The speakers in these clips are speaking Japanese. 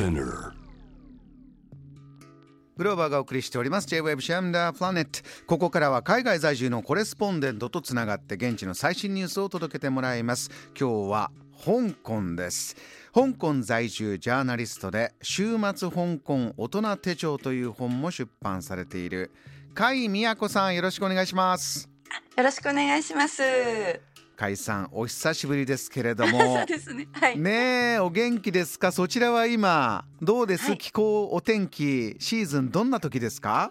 Spinner. グローバーがお送りしております。J-Web シャムダープラネットここからは海外在住のコレスポンデントとつながって現地の最新ニュースを届けてもらいます。今日は香港です。香港在住ジャーナリストで週末香港大人手帳という本も出版されている。甲斐美也子さんよろしくお願いします。よろしくお願いします。甲斐さんお久しぶりですけれども ね。はい。ねえお元気ですか？そちらは今どうです、はい気候お天気シーズンどんな時ですか？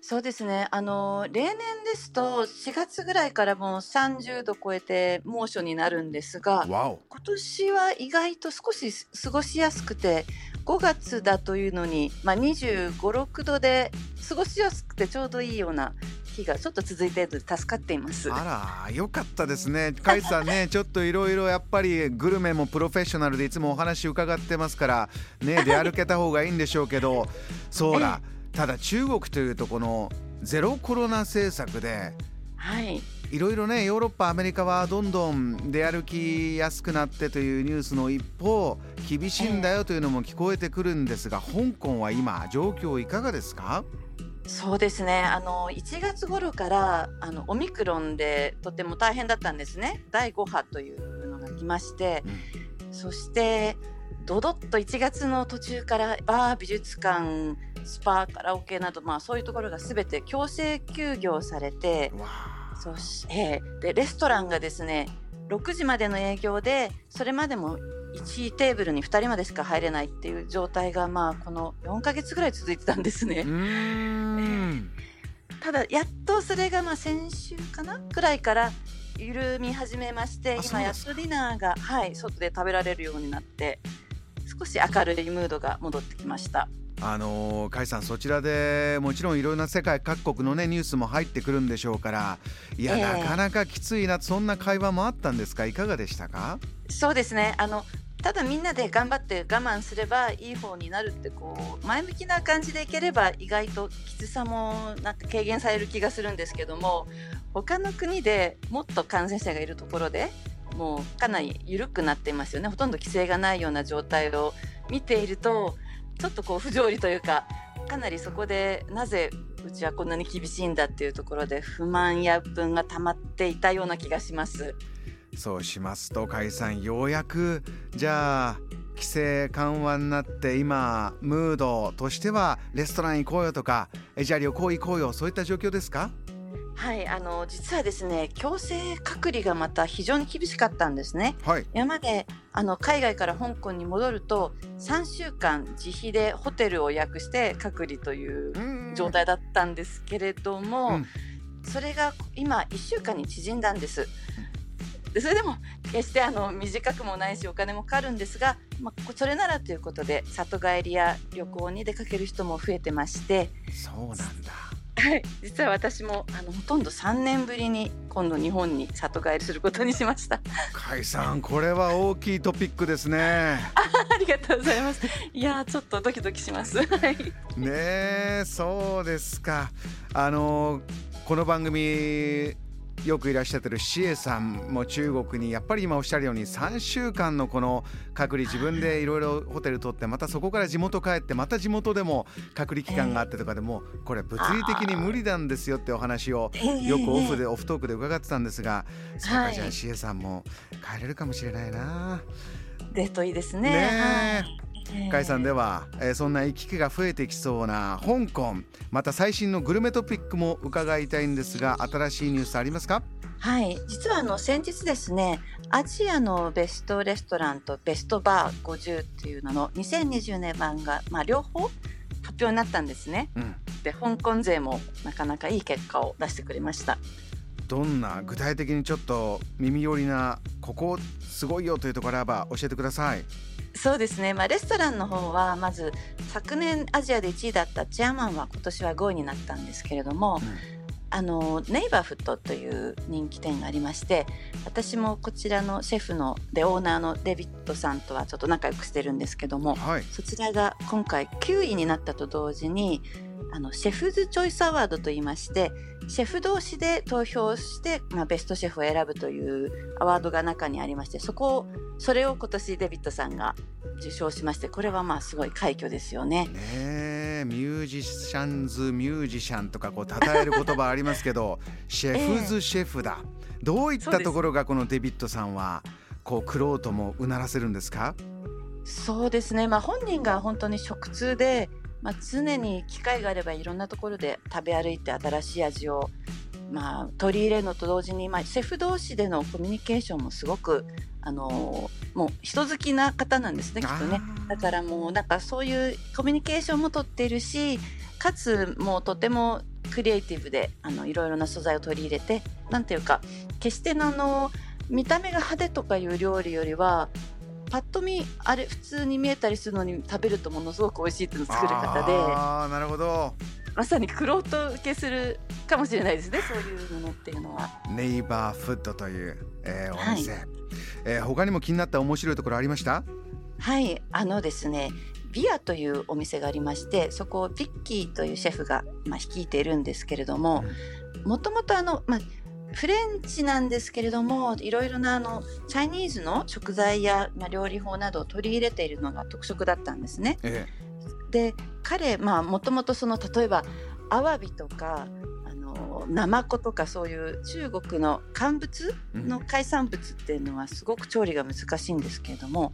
そうですね。あの例年ですと4月ぐらいからもう30度超えて猛暑になるんですが、今年は意外と少し過ごしやすくて、5月だというのに、まあ25、6度で過ごしやすくてちょうどいいような日がちょっと続いているので助かっています。あらよかったですね。甲斐さんね ちょっといろいろやっぱりグルメもプロフェッショナルでいつもお話伺ってますからね出歩けた方がいいんでしょうけど。そうだ。ただ中国というとこのゼロコロナ政策ではい。いろいろねヨーロッパアメリカはどんどん出歩きやすくなってというニュースの一方厳しいんだよというのも聞こえてくるんですが香港は今状況いかがですか？そうですね。あの1月頃からあのオミクロンでとても大変だったんですね。第5波というのが来まして、そしてドドッと1月の途中からバー美術館、スパカラオケなどまあそういうところがすべて強制休業されて、そしてでレストランがですね6時までの営業でそれまでも1テーブルに2人までしか入れないっていう状態がまあこの4ヶ月ぐらい続いてたんですね。うーんただやっとそれがまあ先週かなくらいから緩み始めまして今やっとディナーが、はい、外で食べられるようになって少し明るいムードが戻ってきました。あのー、甲斐さんそちらでもちろんいろんな世界各国のねニュースも入ってくるんでしょうからいや、ええ。なかなかきついなそんな会話もあったんですか？いかがでしたか？そうですね。あのただみんなで頑張って我慢すればいい方になるってこう前向きな感じでいければ意外ときつさもなんか軽減される気がするんですけども他の国でもっと感染者がいるところでもうかなり緩くなっていますよね。ほとんど規制がないような状態を見ているとちょっとこう不条理というかかなりそこでなぜうちはこんなに厳しいんだっていうところで不満や鬱憤が溜まっていたような気がします。そうしますと甲斐さんようやくじゃあ規制緩和になって今ムードとしてはレストラン行こうよとかえじゃあ旅行行こうよそういった状況ですか？はい、あの実はですね強制隔離がまた非常に厳しかったんですね。はい。今まであの海外から香港に戻ると3週間自費でホテルを予約して隔離という状態だったんですけれども、うん。それが今1週間に縮んだんです。でそれでも決してあの短くもないしお金もかかるんですが、まあ、それならということで里帰りや旅行に出かける人も増えてまして、そうなんだはい、実は私もあのほとんど3年ぶりに今度日本に里帰りすることにしました。甲斐さんこれは大きいトピックですねありがとうございます。いやーちょっとドキドキします。はい。ねえそうですかあのこの番組よくいらっしゃってるシエさんも中国にやっぱり今おっしゃるように3週間のこの隔離自分でいろいろホテル取ってまたそこから地元帰ってまた地元でも隔離期間があってとかでもこれ物理的に無理なんですよってお話をよくオフでオフトークで伺ってたんですがそうかはいじゃあシエさんも帰れるかもしれないな。でといいですね。ね。甲斐さんでは、えーそんな行き来が増えてきそうな香港また最新のグルメトピックも伺いたいんですが新しいニュースありますか？はい、実はあの先日ですねアジアのベストレストランとベストバー50っていうのの2020年版が、まあ、両方発表になったんですね。うんで香港勢もなかなかいい結果を出してくれました。どんな具体的にちょっと耳寄りなここすごいよというところあれば教えてください。そうですね、まあ、レストランの方はまず昨年アジアで1位だったチェアマンは今年は5位になったんですけれども、あのネイバーフットという人気店がありまして私もこちらのシェフのでオーナーのデビッドさんとはちょっと仲良くしてるんですけどもはい。そちらが今回9位になったと同時にあのシェフズチョイスアワードといいましてシェフ同士で投票して、まあ、ベストシェフを選ぶというアワードが中にありましてそこをそれを今年デビッドさんが受賞しましてこれはまあすごい快挙ですよね。ねミュージシャンズミュージシャンとかこう称える言葉ありますけど シェフズシェフだ、えー、どういったところがこのデビッドさんはこうクロートもうならせるんですか？そうですね、まあ、本人が本当に食通で、まあ、常に機会があればいろんなところで食べ歩いて新しい味を、まあ、取り入れるのと同時に、まあ、シェフ同士でのコミュニケーションもすごくあのもう人好きな方なんですねきっとね。だからもうなんかそういうコミュニケーションもとっているしかつもうとてもクリエイティブであのいろいろな素材を取り入れてなんていうか決してあの見た目が派手とかいう料理よりはパッと見あれ普通に見えたりするのに食べるとものすごく美味しいっていうのを作る方でああなるほど。まさにクロート受けするかもしれないですねそういうものっていうのは。ネイバーフッドという、えー、お店、はい、えー、他にも気になった面白いところありました？はいあのですねビアというお店がありましてそこをビッキーというシェフが、まあ、率いているんですけれどももともとあの、まあ、フレンチなんですけれどもいろいろなあのチャイニーズの食材や、まあ、料理法などを取り入れているのが特色だったんですね。ええ、で彼もともとその例えばアワビとかあのナマコとかそういう中国の乾物の海産物っていうのはすごく調理が難しいんですけれども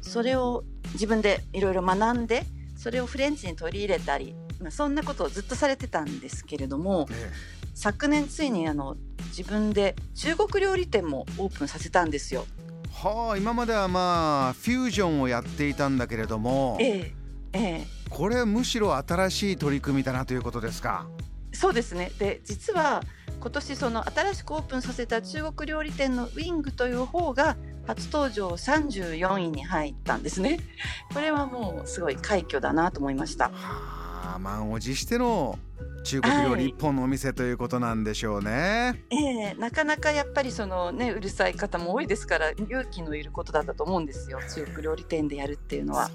それを自分でいろいろ学んでそれをフレンチに取り入れたり、まあ、そんなことをずっとされてたんですけれども、ええ、昨年ついにあの自分で中国料理店もオープンさせたんですよ。はあ今まではまあフュージョンをやっていたんだけれども、ええええ、これむしろ新しい取り組みだなということですか？そうですねで実は今年その新しくオープンさせた中国料理店のウィングという方が初登場34位に入ったんですね。これはもうすごい快挙だなと思いました。はあ満を持しての中国料理一本のお店ということなんでしょうね。はい、えー、なかなかやっぱりそのねうるさい方も多いですから勇気のいることだったと思うんですよ中国料理店でやるっていうのは。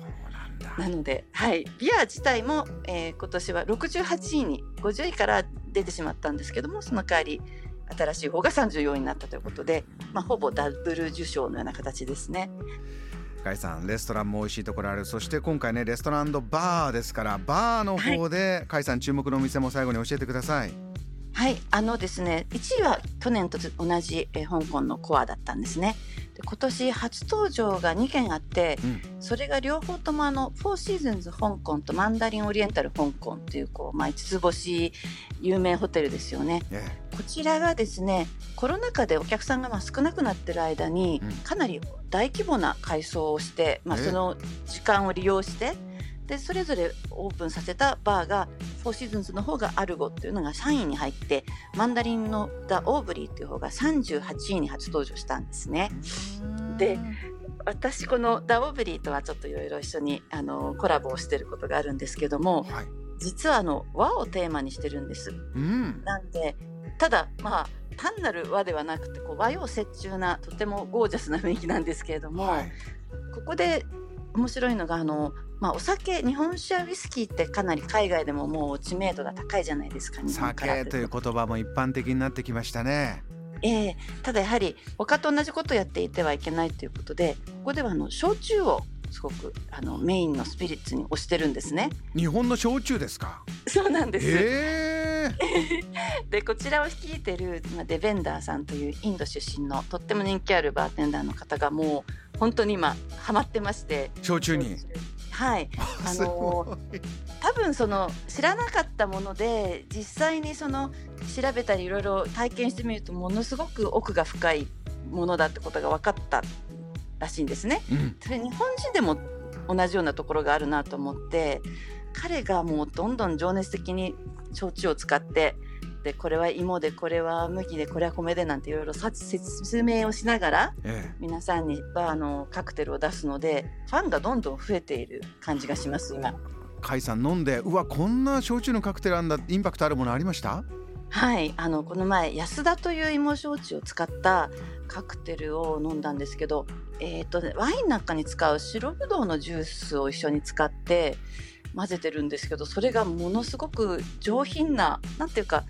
なので、はい、ビア自体も、えー、今年は68位に50位から出てしまったんですけどもその代わり新しい方が34位になったということで、まあ、ほぼダブル受賞のような形ですね。甲斐さんレストランも美味しいところある。そして今回ねレストランバーですからバーの方で甲斐、はい、さん注目のお店も最後に教えてください。はいあのですね1位は去年と同じ、え香港の COA だったんですね。で今年初登場が2件あって、うん、それが両方ともあのフォーシーズンズ香港とマンダリンオリエンタル香港というこう、まあ、5つ星有名ホテルですよね、こちらがですねコロナ禍でお客さんがまあ少なくなってる間に、うん、かなり大規模な改装をして、まあ、その時間を利用してでそれぞれオープンさせたバーがフォーシーズンズの方が Argo っていうのが3位に入ってマンダリンの The Aubrey っていう方が38位に初登場したんですね。で私この The Aubrey とはちょっといろいろ一緒にあのコラボをしてることがあるんですけども、はい、実はあの和をテーマにしてるんです。うん、なんでただまあ単なる和ではなくてこう和洋折衷なとてもゴージャスな雰囲気なんですけれども、はい、ここで面白いのがあのまあ、お酒日本酒やウイスキーってかなり海外でももう知名度が高いじゃないですか酒という言葉も一般的になってきましたね。えー、ただやはり他と同じことをやっていてはいけないということでここではあの焼酎をすごくあのメインのスピリッツに推してるんですね。日本の焼酎ですか？そうなんです。えー、でこちらを率いてるまあ、デベンダーさんというインド出身のとっても人気あるバーテンダーの方がもう本当に今ハマってまして。焼酎に？はい、あの多分その知らなかったもので実際にその調べたりいろいろ体験してみるとものすごく奥が深いものだってことが分かったらしいんですね。うん、それ日本人でも同じようなところがあるなと思って彼がもうどんどん情熱的に焼酎を使ってでこれは芋でこれは麦でこれは米でなんていろいろ説明をしながら、ええ、皆さんにバーのカクテルを出すのでファンがどんどん増えている感じがします今。甲斐さん飲んでうわこんな焼酎のカクテルあんだインパクトあるものありました？はい。あのこの前安田という芋焼酎を使ったカクテルを飲んだんですけど、えーと、ワインなんかに使う白ぶどうのジュースを一緒に使って混ぜてるんですけどそれがものすごく上品ななんていうか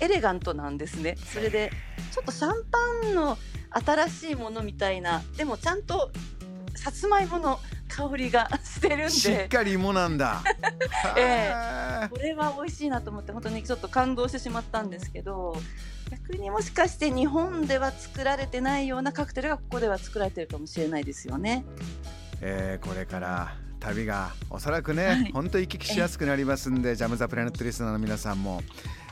エレガントなんですね。それでちょっとシャンパンの新しいものみたいなでもちゃんとさつまいもの香りがしてるんしっでかり芋なんだ。えはあこれは美味しいなと思って本当にちょっと感動してしまったんですけど逆にもしかして日本では作られてないようなカクテルがここでは作られてるかもしれないですよね。えーこれから旅がおそらくね、はい。本当行き来しやすくなりますんで、 JAM THE PLANET・リスナーの皆さんも、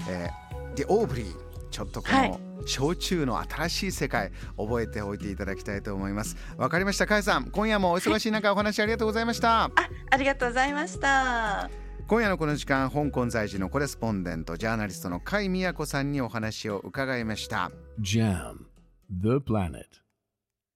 えー、 The Aubrey ちょっとこはいの焼酎の新しい世界覚えておいていただきたいと思いますわかりました、かえさん今夜もお忙しい中お話ありがとうございました、あありがとうございました。今夜のこの時間香港在住のコレスポンデントジャーナリストの甲斐美也子さんにお話を伺いました Jam, the planet.